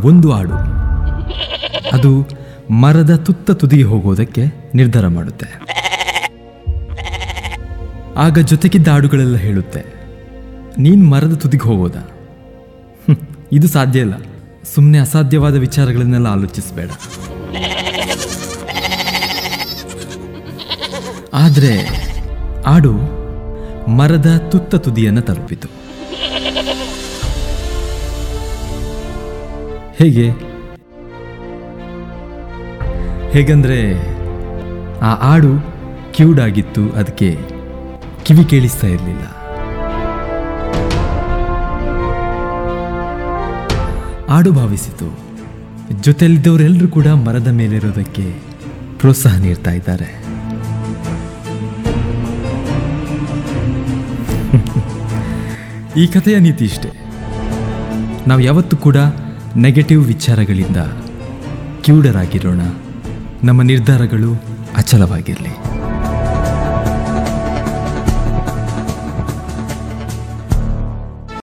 ಒಂದು ಹಾಡು ಅದು ಮರದ ತುತ್ತ ತುದಿಗೆ ಹೋಗೋದಕ್ಕೆ ನಿರ್ಧಾರ ಮಾಡುತ್ತೆ. ಆಗ ಜೊತೆಗಿದ್ದ ಆಡುಗಳೆಲ್ಲ ಹೇಳುತ್ತೆ, ನೀನ್ ಮರದ ತುದಿಗೆ ಹೋಗೋದಾ? ಇದು ಸಾಧ್ಯ ಇಲ್ಲ. ಸುಮ್ಮನೆ ಅಸಾಧ್ಯವಾದ ವಿಚಾರಗಳನ್ನೆಲ್ಲ ಆಲೋಚಿಸಬೇಡ. ಆದರೆ ಆಡು ಮರದ ತುತ್ತ ತುದಿಯನ್ನು ತಲುಪಿತು. ಹೇಗೆ? ಹೇಗಂದ್ರೆ ಆ ಆಡು ಆಗಿತ್ತು ಅದಕ್ಕೆ ಕಿವಿ ಕೇಳಿಸ್ತಾ ಇರಲಿಲ್ಲ. ಆಡು ಭಾವಿಸಿತು. ಜೊತೆಯಲ್ಲಿದ್ದವರೆಲ್ಲರೂ ಕೂಡ ಮರದ ಮೇಲಿರೋದಕ್ಕೆ ಪ್ರೋತ್ಸಾಹ ನೀಡ್ತಾ ಇದ್ದಾರೆ. ಈ ಕಥೆಯ ನೀತಿ ಇಷ್ಟೇ. ನಾವು ಯಾವತ್ತೂ ಕೂಡ ನೆಗೆಟಿವ್ ವಿಚಾರಗಳಿಂದ ಕ್ಯೂಡರಾಗಿರೋಣ. ನಮ್ಮ ನಿರ್ಧಾರಗಳು ಅಚಲವಾಗಿರಲಿ.